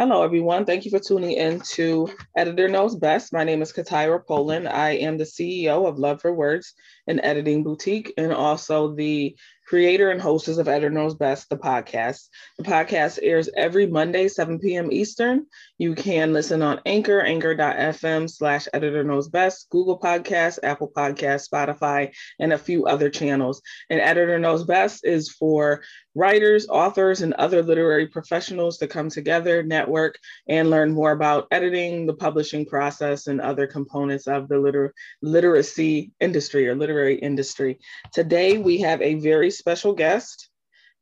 Hello, everyone. Thank you for tuning in to Editor Knows Best. My name is Katira Poland. I am the CEO of Love for Words, an editing boutique, and also the creator and hostess of Editor Knows Best, the podcast. The podcast airs every Monday, 7 p.m. Eastern. You can listen on Anchor, anchor.fm slash Editor Knows Best, Google Podcasts, Apple Podcasts, Spotify, and a few other channels. And Editor Knows Best is for writers, authors, and other literary professionals to come together, network, and learn more about editing, the publishing process, and other components of the liter- literacy industry or literary industry. Today, we have a very special guest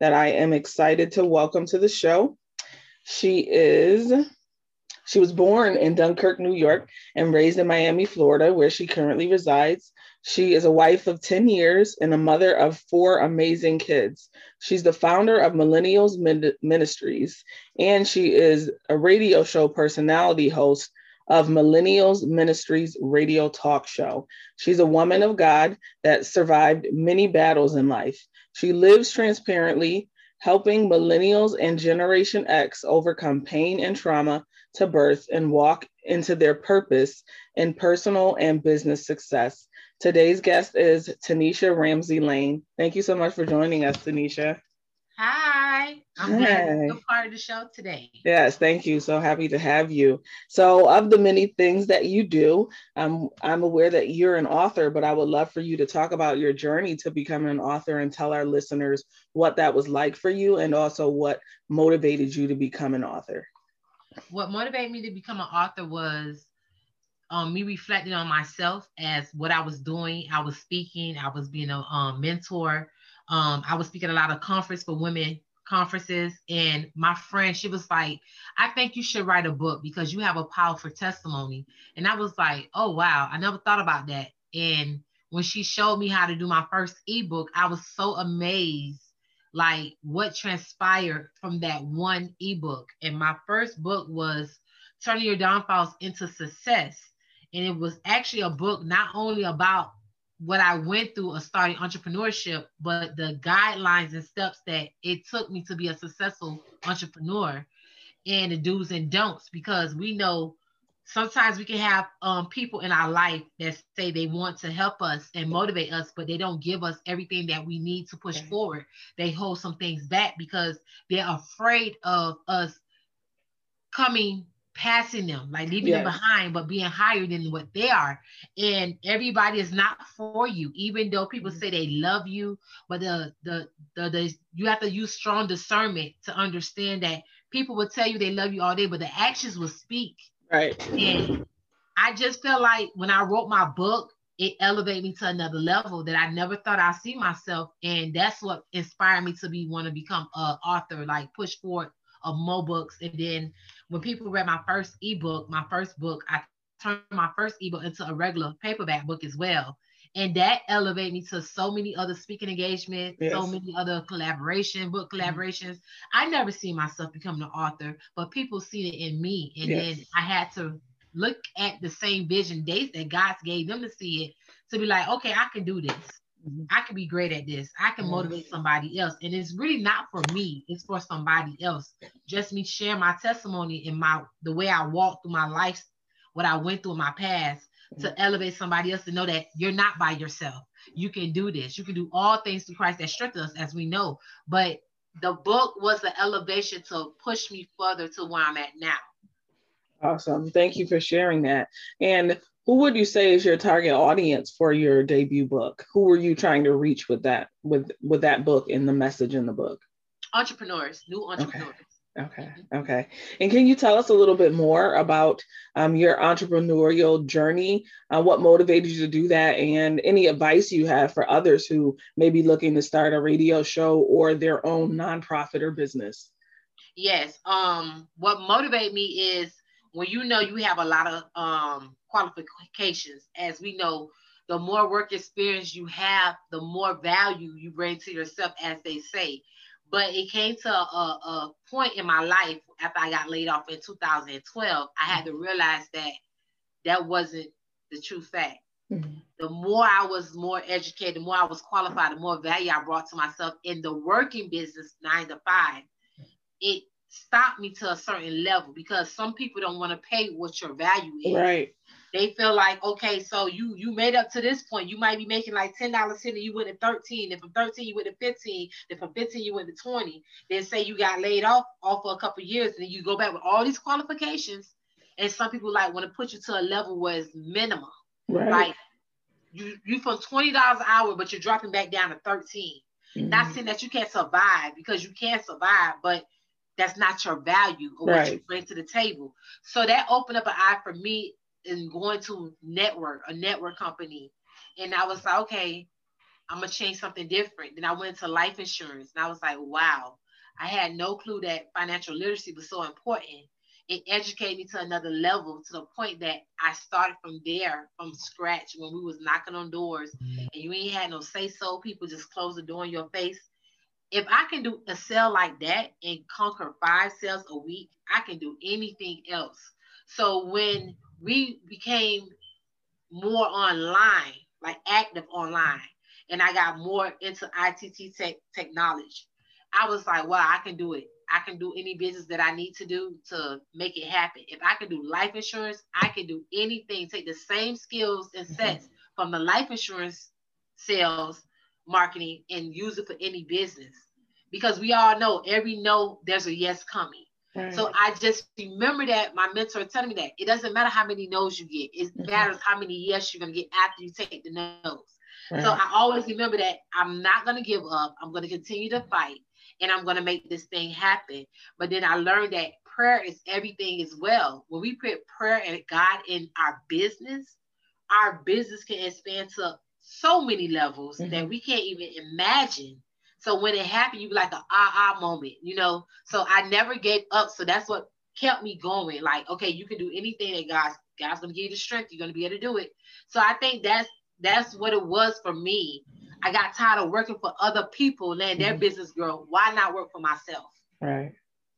that I am excited to welcome to the show. She is she was born in Dunkirk, New York, and raised in Miami, Florida, where she currently resides. She is a wife of 10 years and a mother of four amazing kids. She's the founder of Millennials Ministries, and she is a radio show personality host of Millennials Ministries radio talk show. She's a woman of God that survived many battles in life. She lives transparently, helping millennials and Generation X overcome pain and trauma to birth and walk into their purpose in personal and business success. Today's guest is Taniesha Ramsey Lane. Thank you so much for joining us, Taniesha. Hi, I'm Hi. glad be part of the show today. Yes, thank you. So happy to have you. So, of the many things that you do, um, I'm aware that you're an author, but I would love for you to talk about your journey to becoming an author and tell our listeners what that was like for you and also what motivated you to become an author. What motivated me to become an author was um, me reflecting on myself as what I was doing. I was speaking, I was being a um, mentor um, I was speaking a lot of conference for women conferences, and my friend, she was like, I think you should write a book because you have a powerful testimony. And I was like, oh wow, I never thought about that. And when she showed me how to do my first ebook, I was so amazed like what transpired from that one ebook. And my first book was Turning Your Downfalls into Success. And it was actually a book not only about what I went through of starting entrepreneurship, but the guidelines and steps that it took me to be a successful entrepreneur and the do's and don'ts because we know sometimes we can have um, people in our life that say they want to help us and motivate us, but they don't give us everything that we need to push forward. They hold some things back because they're afraid of us coming passing them, like leaving yes. them behind, but being higher than what they are. And everybody is not for you, even though people mm-hmm. say they love you, but the, the the the you have to use strong discernment to understand that people will tell you they love you all day, but the actions will speak. Right. And I just feel like when I wrote my book, it elevated me to another level that I never thought I'd see myself. And that's what inspired me to be want to become an author, like push forward of more books. And then when people read my first ebook, my first book, I turned my first ebook into a regular paperback book as well. And that elevated me to so many other speaking engagements, yes. so many other collaboration, book mm-hmm. collaborations. Mm-hmm. I never see myself becoming an author, but people see it in me. And yes. then I had to look at the same vision days that God gave them to see it to be like, okay, I can do this. Mm-hmm. I can be great at this. I can motivate somebody else. And it's really not for me, it's for somebody else. Just me sharing my testimony and my the way I walked through my life, what I went through in my past to mm-hmm. elevate somebody else to know that you're not by yourself. You can do this. You can do all things through Christ that strengthens us, as we know. But the book was the elevation to push me further to where I'm at now. Awesome. Thank you for sharing that. And who would you say is your target audience for your debut book? Who were you trying to reach with that with with that book and the message in the book? Entrepreneurs, new entrepreneurs. Okay. Okay. okay. And can you tell us a little bit more about um, your entrepreneurial journey? Uh, what motivated you to do that, and any advice you have for others who may be looking to start a radio show or their own nonprofit or business? Yes. Um, what motivated me is when you know you have a lot of um, qualifications, as we know, the more work experience you have, the more value you bring to yourself, as they say. But it came to a, a point in my life after I got laid off in 2012, I had to realize that that wasn't the true fact. Mm-hmm. The more I was more educated, the more I was qualified, the more value I brought to myself in the working business, nine to five. It stop me to a certain level because some people don't want to pay what your value is. Right. They feel like, okay, so you you made up to this point. You might be making like ten dollars here, and you went to thirteen. If from thirteen you went to fifteen, then from fifteen you went to twenty. Then say you got laid off off for a couple years, and you go back with all these qualifications. And some people like want to put you to a level where it's minimum. Right. Like you you from twenty dollars an hour, but you're dropping back down to 13 mm-hmm. Not saying that you can't survive because you can survive, but that's not your value or right. what you bring to the table. So that opened up an eye for me in going to network, a network company. And I was like, okay, I'm gonna change something different. Then I went to life insurance and I was like, wow, I had no clue that financial literacy was so important. It educated me to another level to the point that I started from there from scratch when we was knocking on doors mm-hmm. and you ain't had no say so. People just close the door in your face if I can do a sale like that and conquer five sales a week, I can do anything else. So when we became more online, like active online, and I got more into ITT tech technology, I was like, well, I can do it. I can do any business that I need to do to make it happen. If I can do life insurance, I can do anything. Take the same skills and mm-hmm. sets from the life insurance sales marketing and use it for any business because we all know every no there's a yes coming right. so i just remember that my mentor telling me that it doesn't matter how many no's you get it mm-hmm. matters how many yes you're going to get after you take the no's right. so i always remember that i'm not going to give up i'm going to continue to fight and i'm going to make this thing happen but then i learned that prayer is everything as well when we put prayer and god in our business our business can expand to so many levels mm-hmm. that we can't even imagine. So when it happened, you be like an ah ah moment, you know. So I never gave up. So that's what kept me going. Like, okay, you can do anything that God's God's gonna give you the strength. You're gonna be able to do it. So I think that's that's what it was for me. I got tired of working for other people, letting their mm-hmm. business grow. Why not work for myself? Right.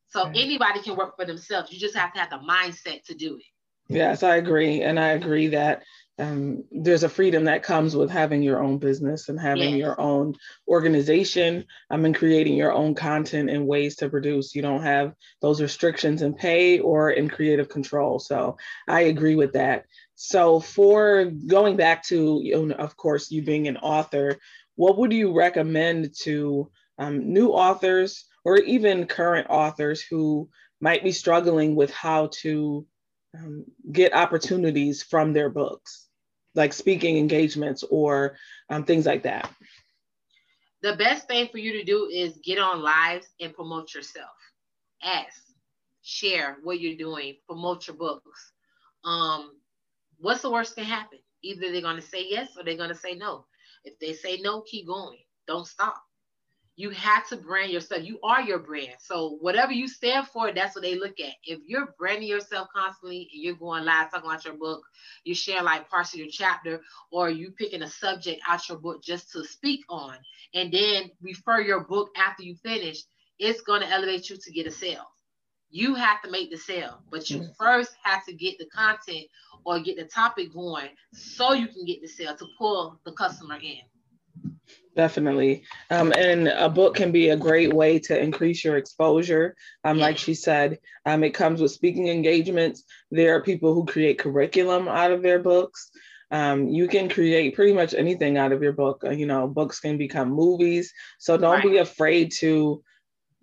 So right. anybody can work for themselves. You just have to have the mindset to do it. Yes, I agree. And I agree that um, there's a freedom that comes with having your own business and having yes. your own organization I mean, creating your own content and ways to produce. You don't have those restrictions in pay or in creative control. So I agree with that. So for going back to, you know, of course, you being an author, what would you recommend to um, new authors or even current authors who might be struggling with how to um, get opportunities from their books, like speaking engagements or um, things like that? The best thing for you to do is get on lives and promote yourself. Ask, share what you're doing, promote your books. Um, what's the worst that can happen? Either they're going to say yes or they're going to say no. If they say no, keep going. Don't stop you have to brand yourself. You are your brand. So whatever you stand for, that's what they look at. If you're branding yourself constantly and you're going live talking about your book, you share like parts of your chapter, or you picking a subject out your book just to speak on, and then refer your book after you finish, it's going to elevate you to get a sale. You have to make the sale, but you mm-hmm. first have to get the content or get the topic going so you can get the sale to pull the customer in. Definitely. Um, and a book can be a great way to increase your exposure. Um, Like she said, um, it comes with speaking engagements. There are people who create curriculum out of their books. Um, you can create pretty much anything out of your book. Uh, you know, books can become movies. So don't right. be afraid to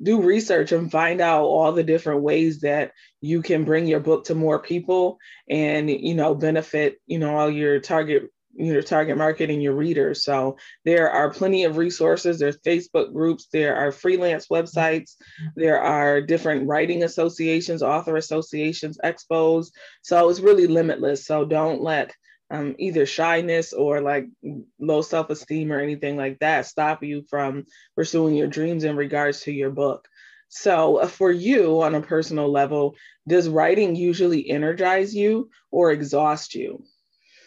do research and find out all the different ways that you can bring your book to more people and you know benefit you know all your target your target market and your readers. So there are plenty of resources. There's Facebook groups, there are freelance websites, there are different writing associations, author associations, expos. So it's really limitless. So don't let um, either shyness or like low self esteem or anything like that stop you from pursuing your dreams in regards to your book. So, uh, for you on a personal level, does writing usually energize you or exhaust you?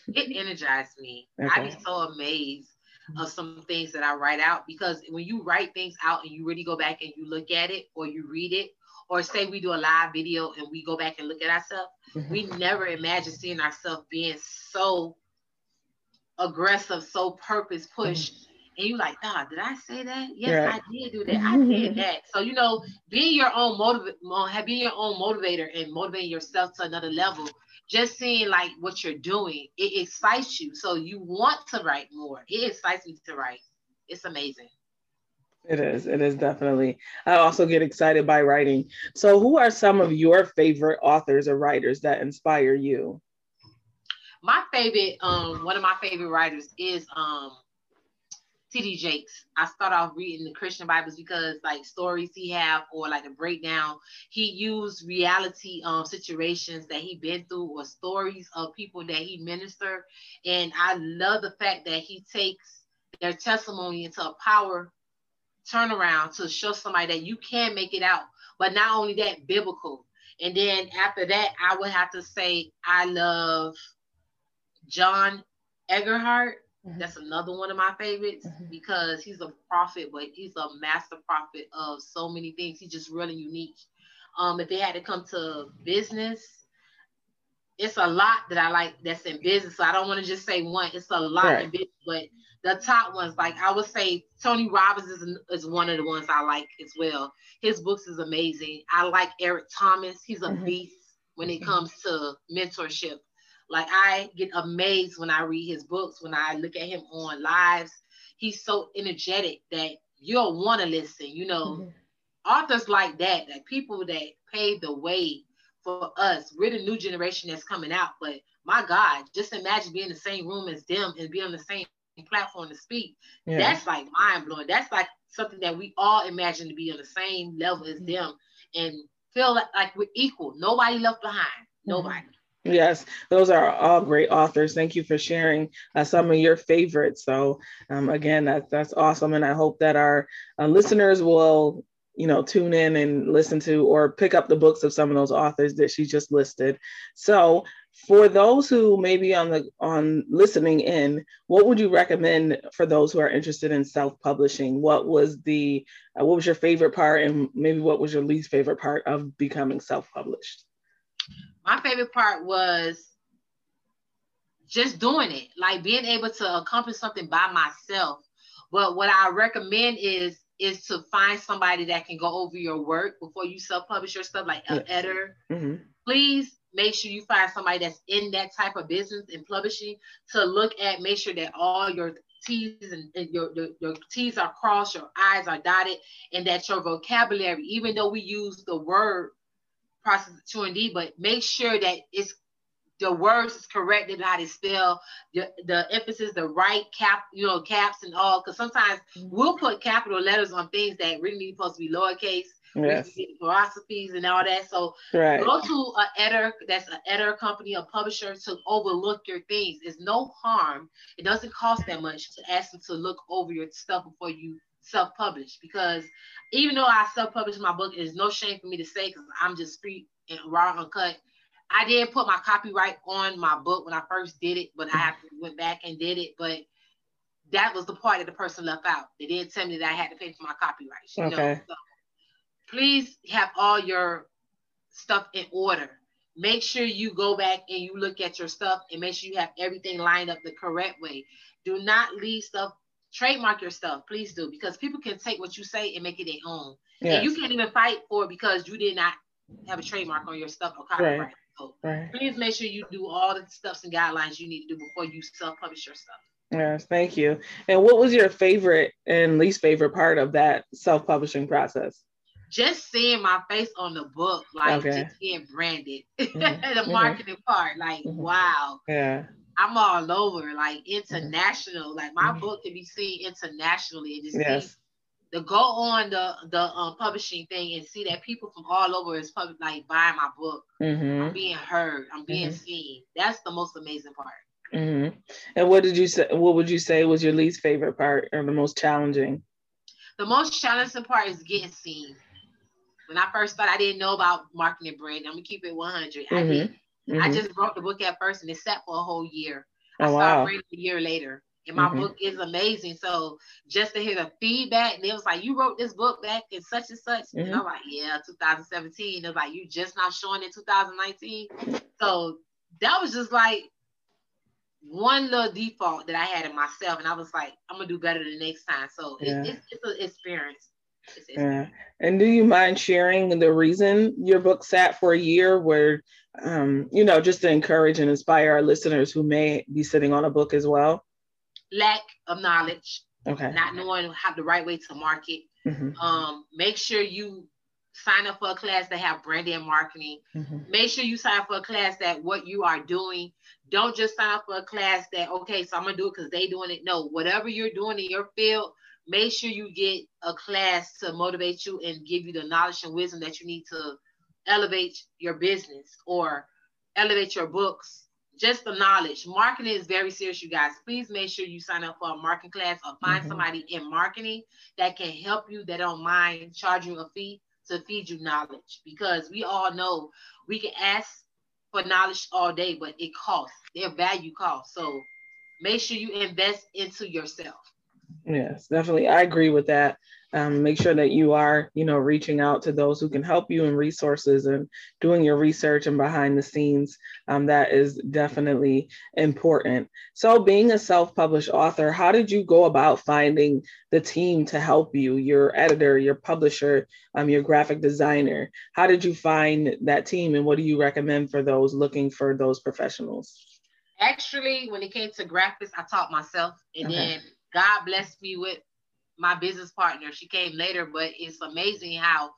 It energized me. Okay. I'd be so amazed of some things that I write out because when you write things out and you really go back and you look at it or you read it, or say we do a live video and we go back and look at ourselves, mm-hmm. we never imagine seeing ourselves being so aggressive, so purpose pushed. Mm-hmm. and you're like, ah, did I say that? Yes, right. I did do that. I did that. So you know, being your own motivate, being your own motivator and motivating yourself to another level. Just seeing like what you're doing, it excites you. So you want to write more. It excites me to write. It's amazing. It is. It is definitely. I also get excited by writing. So, who are some of your favorite authors or writers that inspire you? My favorite, um, one of my favorite writers is um, T.D. Jakes. I start off reading the Christian Bibles because like stories he have or like a breakdown. He used reality um situations that he been through or stories of people that he ministered. And I love the fact that he takes their testimony into a power turnaround to show somebody that you can make it out. But not only that, biblical. And then after that, I would have to say I love John Eckhardt. Mm-hmm. That's another one of my favorites mm-hmm. because he's a prophet, but he's a master prophet of so many things. He's just really unique. Um, if they had to come to business, it's a lot that I like that's in business. So I don't want to just say one. It's a lot right. in business, but the top ones, like I would say, Tony Robbins is, is one of the ones I like as well. His books is amazing. I like Eric Thomas. He's a mm-hmm. beast when it comes to mentorship. Like I get amazed when I read his books, when I look at him on lives. He's so energetic that you'll want to listen. You know, mm-hmm. authors like that, like people that pave the way for us. We're the new generation that's coming out. But my God, just imagine being in the same room as them and being on the same platform to speak. Yeah. That's like mind blowing. That's like something that we all imagine to be on the same level as mm-hmm. them and feel like, like we're equal. Nobody left behind. Mm-hmm. Yes, those are all great authors. Thank you for sharing uh, some of your favorites. So, um, again, that's that's awesome, and I hope that our uh, listeners will you know tune in and listen to or pick up the books of some of those authors that she just listed so for those who may be on the on listening in what would you recommend for those who are interested in self-publishing what was the uh, what was your favorite part and maybe what was your least favorite part of becoming self-published my favorite part was just doing it like being able to accomplish something by myself but what i recommend is is to find somebody that can go over your work before you self-publish your stuff, like an editor. Mm-hmm. Please make sure you find somebody that's in that type of business and publishing to look at, make sure that all your T's and, and your, your, your T's are crossed, your I's are dotted, and that your vocabulary, even though we use the word process 2 and D, but make sure that it's the words is corrected, how they spell, the, the emphasis, the right cap, you know, caps and all. Because sometimes mm-hmm. we'll put capital letters on things that really supposed to be lowercase. Yes. philosophies and all that. So right. go to an editor that's an editor company, a publisher to overlook your things. There's no harm. It doesn't cost that much to ask them to look over your stuff before you self-publish. Because even though I self-published my book, it's no shame for me to say because I'm just free and raw uncut. I did put my copyright on my book when I first did it, but I mm-hmm. went back and did it. But that was the part that the person left out. They didn't tell me that I had to pay for my copyright. You okay. Know? So please have all your stuff in order. Make sure you go back and you look at your stuff and make sure you have everything lined up the correct way. Do not leave stuff, trademark your stuff, please do, because people can take what you say and make it their own. Yes. And you can't even fight for it because you did not have a trademark on your stuff or copyright. Right. So right. please make sure you do all the steps and guidelines you need to do before you self-publish your stuff. Yes, thank you. And what was your favorite and least favorite part of that self-publishing process? Just seeing my face on the book, like okay. just being branded, mm-hmm. the mm-hmm. marketing mm-hmm. part, like mm-hmm. wow. Yeah. I'm all over, like mm-hmm. international. Like my mm-hmm. book can be seen internationally and just yes to go on the the um, publishing thing and see that people from all over is public like buying my book. Mm-hmm. I'm being heard. I'm being mm-hmm. seen. That's the most amazing part. Mm-hmm. And what did you say? What would you say was your least favorite part or the most challenging? The most challenging part is getting seen. When I first started, I didn't know about marketing brand. I'm gonna keep it 100. I mm-hmm. I mm-hmm. just wrote the book at first and it sat for a whole year. Oh, I started wow. reading a year later and my mm-hmm. book is amazing. So just to hear the feedback, and it was like, you wrote this book back in such and such. Mm-hmm. And I'm like, yeah, 2017. It was like, you just not showing in 2019. So that was just like, one little default that I had in myself, and I was like, I'm gonna do better the next time. So yeah. it, it's, it's an experience. Yeah. And do you mind sharing the reason your book sat for a year where um, you know, just to encourage and inspire our listeners who may be sitting on a book as well? Lack of knowledge. Okay. Not knowing how the right way to market. Mm-hmm. Um, make sure you sign up for a class that have branding and marketing. Mm-hmm. Make sure you sign up for a class that what you are doing. Don't just sign up for a class that okay, so I'm gonna do it because they doing it. No, whatever you're doing in your field, make sure you get a class to motivate you and give you the knowledge and wisdom that you need to elevate your business or elevate your books. Just the knowledge. Marketing is very serious, you guys. Please make sure you sign up for a marketing class or find mm-hmm. somebody in marketing that can help you, that don't mind charging a fee to feed you knowledge. Because we all know we can ask for knowledge all day, but it costs. Their value costs. So make sure you invest into yourself. Yes, definitely. I agree with that. Um, make sure that you are, you know, reaching out to those who can help you in resources and doing your research and behind the scenes. Um, that is definitely important. So, being a self-published author, how did you go about finding the team to help you? Your editor, your publisher, um, your graphic designer. How did you find that team, and what do you recommend for those looking for those professionals? Actually, when it came to graphics, I taught myself, and okay. then God blessed me with my business partner. She came later, but it's amazing how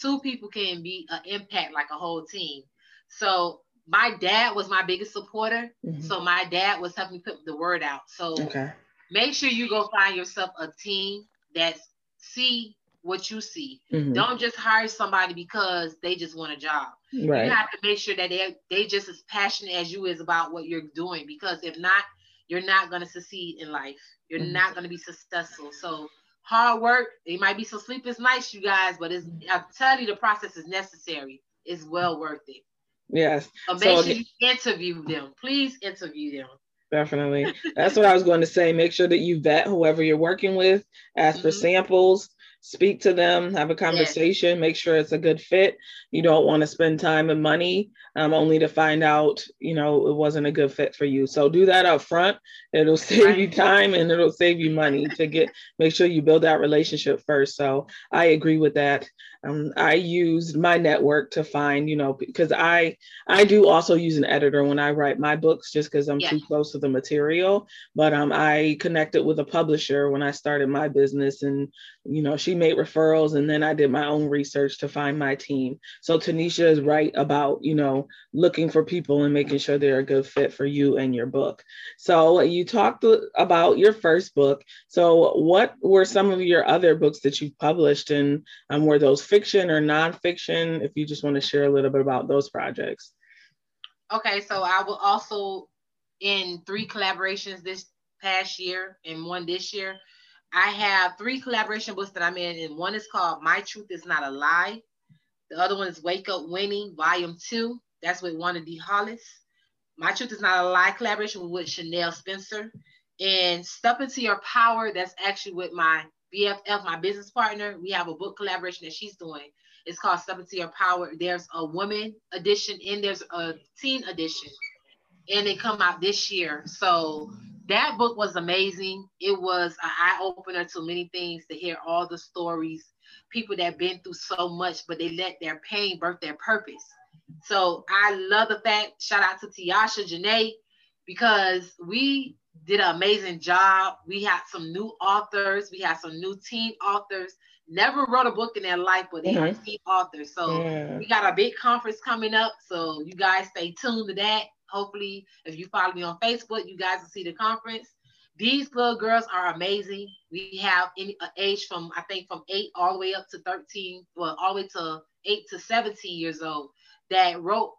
two people can be an impact like a whole team. So my dad was my biggest supporter. Mm-hmm. So my dad was helping me put the word out. So okay. make sure you go find yourself a team that see what you see. Mm-hmm. Don't just hire somebody because they just want a job. Right. You have to make sure that they they just as passionate as you is about what you're doing. Because if not, you're not going to succeed in life. You're mm-hmm. not going to be successful. So hard work. It might be some sleepless nights, you guys, but it's I tell you the process is necessary. It's well worth it. Yes. So make so, sure you interview them. Please interview them. Definitely. That's what I was going to say. Make sure that you vet whoever you're working with, ask mm-hmm. for samples, speak to them, have a conversation, yes. make sure it's a good fit. You don't want to spend time and money um, only to find out, you know, it wasn't a good fit for you. So do that up front. It'll save right. you time and it'll save you money to get, make sure you build that relationship first. So I agree with that. Um, I used my network to find, you know, because I I do also use an editor when I write my books, just because I'm yeah. too close to the material. But um, I connected with a publisher when I started my business, and you know, she made referrals, and then I did my own research to find my team. So Taniesha is right about you know looking for people and making sure they're a good fit for you and your book. So you talked about your first book. So what were some of your other books that you published, and um, were those fiction or nonfiction? If you just want to share a little bit about those projects. Okay, so I will also in three collaborations this past year and one this year. I have three collaboration books that I'm in, and one is called My Truth Is Not a Lie. The other one is Wake Up Winning, Volume 2. That's with Wanda D. Hollis. My Truth Is Not a Lie collaboration with Chanel Spencer. And Step Into Your Power, that's actually with my BFF, my business partner, we have a book collaboration that she's doing. It's called Step Into Your Power. There's a woman edition and there's a teen edition, and they come out this year. So that book was amazing. It was an eye opener to many things to hear all the stories, people that been through so much, but they let their pain birth their purpose. So I love the fact. Shout out to Tiasha Janae because we did an amazing job. We had some new authors. We had some new teen authors. Never wrote a book in their life, but they mm-hmm. are teen authors. So yeah. we got a big conference coming up. So you guys stay tuned to that. Hopefully, if you follow me on Facebook, you guys will see the conference. These little girls are amazing. We have any age from I think from eight all the way up to 13, well, all the way to eight to 17 years old that wrote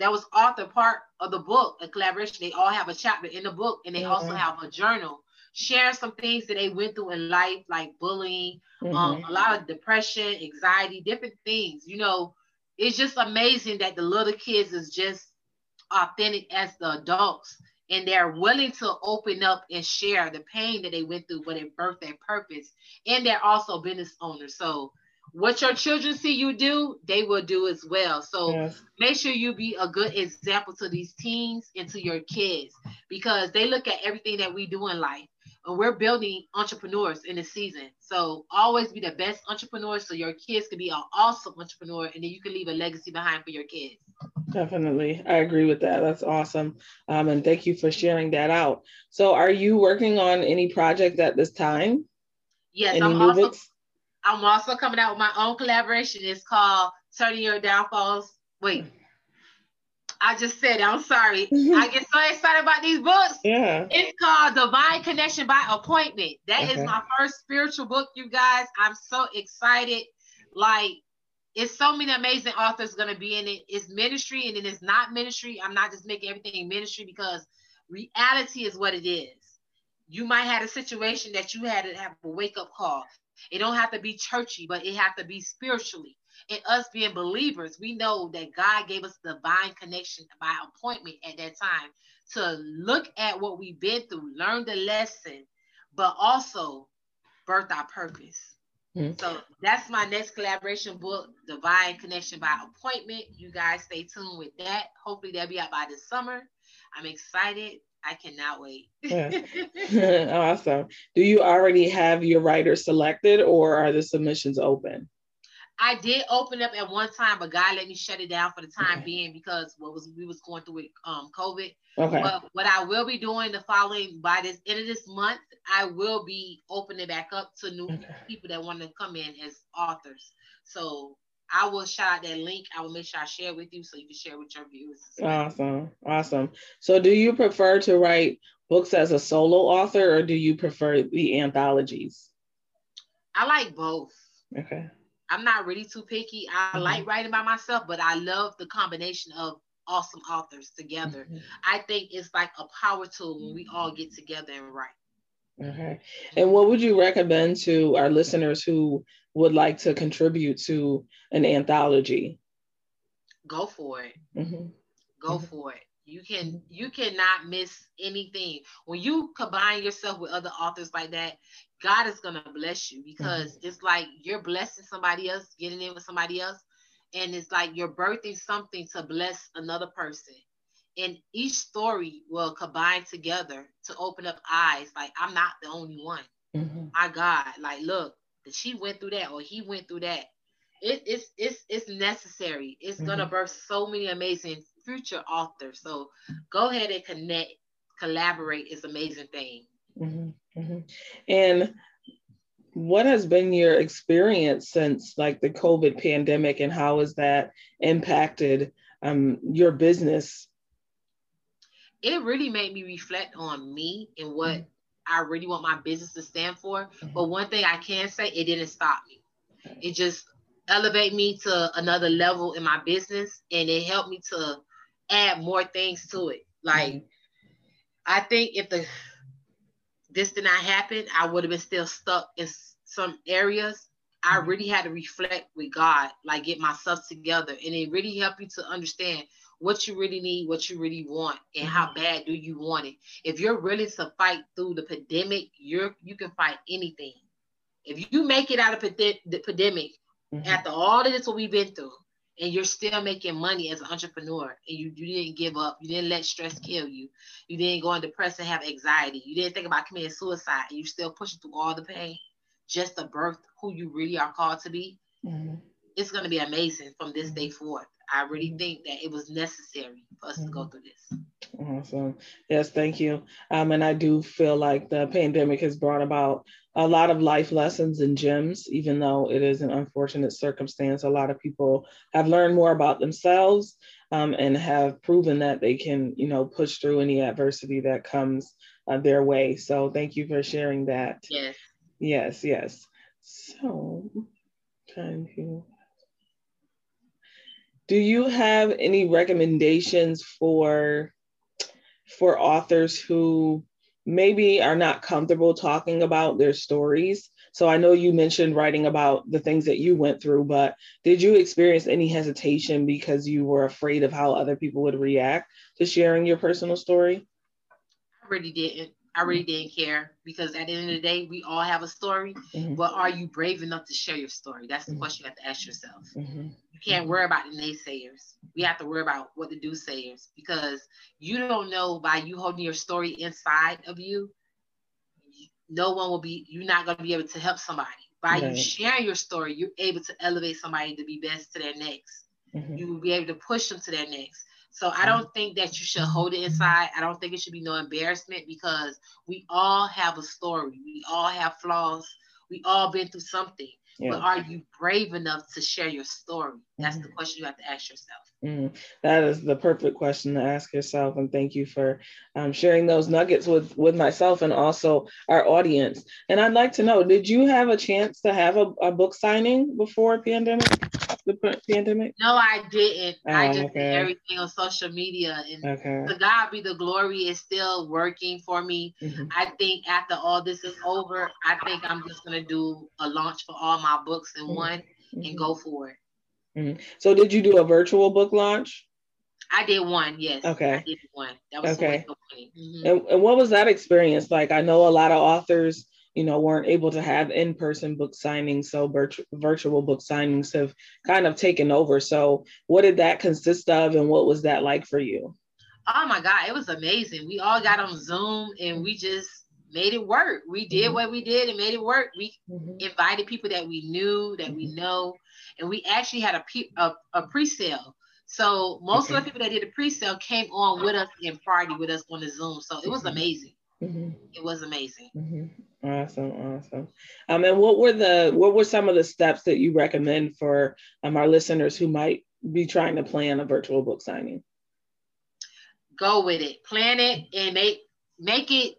that was author part of the book, a collaboration. They all have a chapter in the book, and they mm-hmm. also have a journal. Share some things that they went through in life, like bullying, um, mm-hmm. um, a lot of depression, anxiety, different things. You know, it's just amazing that the little kids is just authentic as the adults, and they're willing to open up and share the pain that they went through, but it birthed their purpose. And they're also business owners. So what your children see you do, they will do as well. So yes. make sure you be a good example to these teens and to your kids because they look at everything that we do in life. And we're building entrepreneurs in the season. So always be the best entrepreneur so your kids can be an awesome entrepreneur and then you can leave a legacy behind for your kids. Definitely. I agree with that. That's awesome. Um, and thank you for sharing that out. So are you working on any project at this time? Yes, any I'm also books? I'm also coming out with my own collaboration. It's called Turning Your Downfalls. Wait, I just said it. I'm sorry. I get so excited about these books. Yeah. It's called Divine Connection by Appointment. That okay. is my first spiritual book, you guys. I'm so excited. Like, it's so many amazing authors going to be in it. It's ministry and then it's not ministry. I'm not just making everything ministry because reality is what it is. You might have a situation that you had to have a wake up call. It don't have to be churchy, but it have to be spiritually. And us being believers, we know that God gave us divine connection by appointment at that time to look at what we've been through, learn the lesson, but also birth our purpose. Mm-hmm. So that's my next collaboration book, Divine Connection by Appointment. You guys stay tuned with that. Hopefully, that'll be out by this summer. I'm excited. I cannot wait. awesome. Do you already have your writers selected or are the submissions open? I did open up at one time, but God let me shut it down for the time okay. being because what was we was going through with um COVID. Okay. But what I will be doing the following by this end of this month, I will be opening back up to new okay. people that want to come in as authors. So I will shout out that link. I will make sure I share with you so you can share with your viewers. Awesome. Awesome. So do you prefer to write books as a solo author or do you prefer the anthologies? I like both. Okay. I'm not really too picky. I mm-hmm. like writing by myself, but I love the combination of awesome authors together. Mm-hmm. I think it's like a power tool when we all get together and write. Okay. And what would you recommend to our listeners who would like to contribute to an anthology? Go for it. Mm-hmm. Go mm-hmm. for it. You can you cannot miss anything. When you combine yourself with other authors like that, God is gonna bless you because mm-hmm. it's like you're blessing somebody else, getting in with somebody else, and it's like you're birthing something to bless another person. And each story will combine together to open up eyes. Like I'm not the only one. Mm-hmm. My God, like look, that she went through that or he went through that. It, it's it's it's necessary. It's mm-hmm. gonna birth so many amazing future authors. So go ahead and connect, collaborate. is amazing thing. Mm-hmm. Mm-hmm. And what has been your experience since like the COVID pandemic, and how has that impacted um, your business? It really made me reflect on me and what mm-hmm. I really want my business to stand for. Mm-hmm. But one thing I can say, it didn't stop me. It just elevate me to another level in my business and it helped me to add more things to it. Like mm-hmm. I think if the this did not happen, I would have been still stuck in some areas. I mm-hmm. really had to reflect with God, like get myself together. And it really helped you to understand what you really need, what you really want, and how mm-hmm. bad do you want it. If you're willing to fight through the pandemic, you're you can fight anything. If you make it out of the pandemic mm-hmm. after all of this what we've been through, and you're still making money as an entrepreneur, and you, you didn't give up, you didn't let stress kill you, you didn't go into depression, have anxiety, you didn't think about committing suicide, and you still pushing through all the pain just to birth who you really are called to be. Mm-hmm. It's going to be amazing from this day mm-hmm. forth. I really mm-hmm. think that it was necessary for us mm-hmm. to go mm-hmm. through this. Awesome. Yes, thank you. Um, and I do feel like the pandemic has brought about a lot of life lessons and gems, even though it is an unfortunate circumstance. A lot of people have learned more about themselves um, and have proven that they can, you know, push through any adversity that comes uh, their way. So thank you for sharing that. Yes. Yes, yes. So, trying to do you have any recommendations for for authors who maybe are not comfortable talking about their stories? So i know you mentioned writing about the things that you went through but did you experience any hesitation because you were afraid of how other people would react to sharing your personal story? I really didn't I really didn't care because at the end of the day, we all have a story. Mm-hmm. But are you brave enough to share your story? That's the mm-hmm. question you have to ask yourself. Mm-hmm. You can't worry about the naysayers. We have to worry about what the do sayers because you don't know by you holding your story inside of you, no one will be, you're not going to be able to help somebody. By right. you sharing your story, you're able to elevate somebody to be best to their next. Mm-hmm. You will be able to push them to their next. So I don't think that you should hold it inside. I don't think it should be no embarrassment because we all have a story. We all have flaws. We all been through something. Yeah. But are you brave enough to share your story? That's mm-hmm. the question you have to ask yourself. Mm, that is the perfect question to ask yourself, and thank you for um, sharing those nuggets with with myself and also our audience. And I'd like to know, did you have a chance to have a, a book signing before pandemic? The pandemic? No, I didn't. Oh, I just okay. did everything on social media, and okay. to God be the glory is still working for me. Mm-hmm. I think after all this is over, I think I'm just gonna do a launch for all my books in mm-hmm. one and mm-hmm. go for it. Mm-hmm. So did you do a virtual book launch? I did one, yes. Okay. I did one. That was okay. Mm-hmm. And, and what was that experience like? I know a lot of authors, you know, weren't able to have in-person book signings, so virtu- virtual book signings have kind of taken over. So what did that consist of and what was that like for you? Oh my God, it was amazing. We all got on Zoom and we just made it work. We did mm-hmm. what we did and made it work. We mm-hmm. invited people that we knew, that we mm-hmm. know, and we actually had a, a, a pre-sale. So most okay. of the people that did the pre-sale came on with us and party with us on the Zoom. So it was mm-hmm. amazing. Mm-hmm. It was amazing. Mm-hmm. Awesome, awesome. Um, and what were the what were some of the steps that you recommend for um, our listeners who might be trying to plan a virtual book signing? Go with it, plan it, and make make it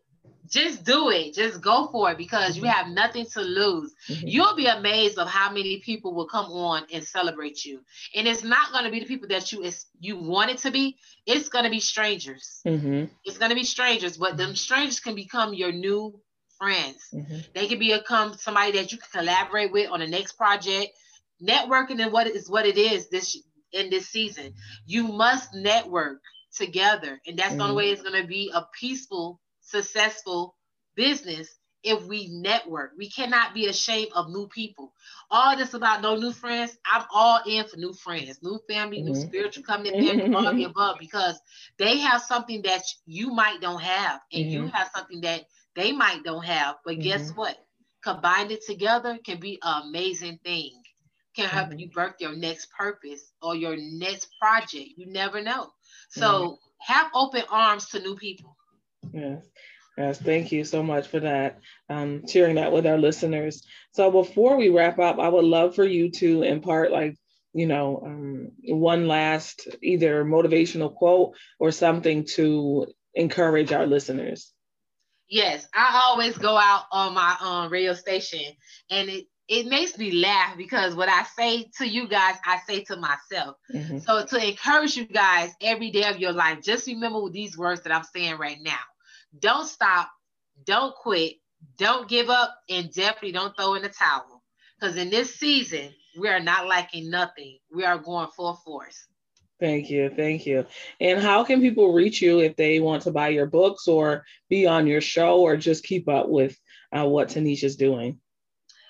just do it just go for it because you mm-hmm. have nothing to lose mm-hmm. you'll be amazed of how many people will come on and celebrate you and it's not going to be the people that you is you want it to be it's going to be strangers mm-hmm. it's going to be strangers but them strangers can become your new friends mm-hmm. they can become somebody that you can collaborate with on the next project networking and what is what it is this in this season you must network together and that's the only mm-hmm. way it's going to be a peaceful successful business if we network. We cannot be ashamed of new people. All this about no new friends, I'm all in for new friends, new family, mm-hmm. new spiritual coming in all the above because they have something that you might don't have, and mm-hmm. you have something that they might don't have. But mm-hmm. guess what? Combined it together can be an amazing thing. Can help mm-hmm. you birth your next purpose or your next project. You never know. So mm-hmm. have open arms to new people. Yes. Yes, thank you so much for that, um, sharing that with our listeners. So before we wrap up, I would love for you to impart like, you know, um, one last either motivational quote or something to encourage our listeners. Yes, I always go out on my um, radio station and it, it makes me laugh because what I say to you guys, I say to myself. Mm-hmm. So to encourage you guys every day of your life, just remember these words that I'm saying right now don't stop, don't quit, don't give up, and definitely don't throw in the towel. Because in this season, we are not lacking nothing. We are going full force. Thank you. Thank you. And how can people reach you if they want to buy your books or be on your show or just keep up with uh, what Taniesha's doing?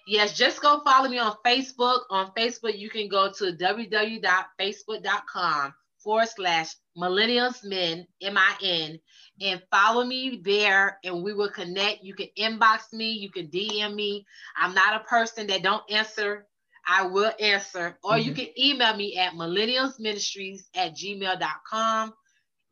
Yes, just go follow me on Facebook. On Facebook, you can go to www.facebook.com forward slash millennials men, M I N, and follow me there and we will connect. You can inbox me, you can DM me. I'm not a person that don't answer. I will answer. Or mm-hmm. you can email me at millennialsministries at gmail.com.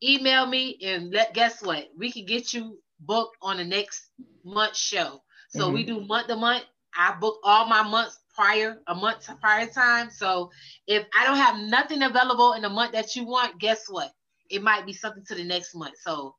Email me and let guess what? We can get you booked on the next month show. So mm-hmm. we do month to month. I book all my months prior, a month prior time. So if I don't have nothing available in the month that you want, guess what? It might be something to the next month. So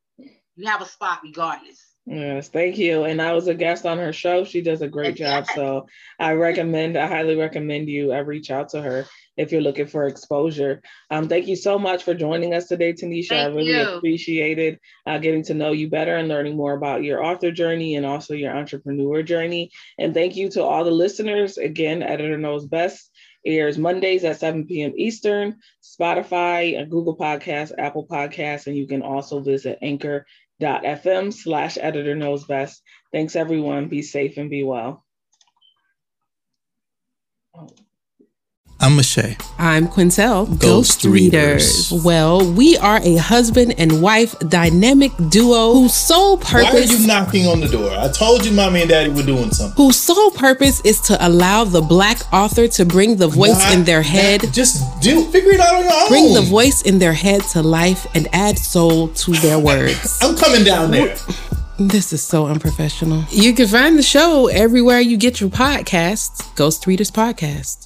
you have a spot regardless. Yes, thank you. And I was a guest on her show. She does a great job. So I recommend, I highly recommend you I uh, reach out to her if you're looking for exposure. Um, thank you so much for joining us today, Taniesha. Thank I really you. appreciated uh, getting to know you better and learning more about your author journey and also your entrepreneur journey. And thank you to all the listeners. Again, Editor Knows Best airs Mondays at 7 p.m. Eastern, Spotify, Google Podcasts, Apple Podcasts, and you can also visit Anchor anchor.fm slash editor knows best. Thanks everyone. Be safe and be well. I'm Mache. I'm Quintel. Ghost, Ghost Readers. Readers. Well, we are a husband and wife dynamic duo whose sole purpose. Why are you knocking on the door? I told you, mommy and daddy were doing something. Whose sole purpose is to allow the black author to bring the voice Not, in their head. Just do figure it out on your own. Bring the voice in their head to life and add soul to their words. I'm coming down there. This is so unprofessional. You can find the show everywhere you get your podcasts. Ghost Readers Podcast.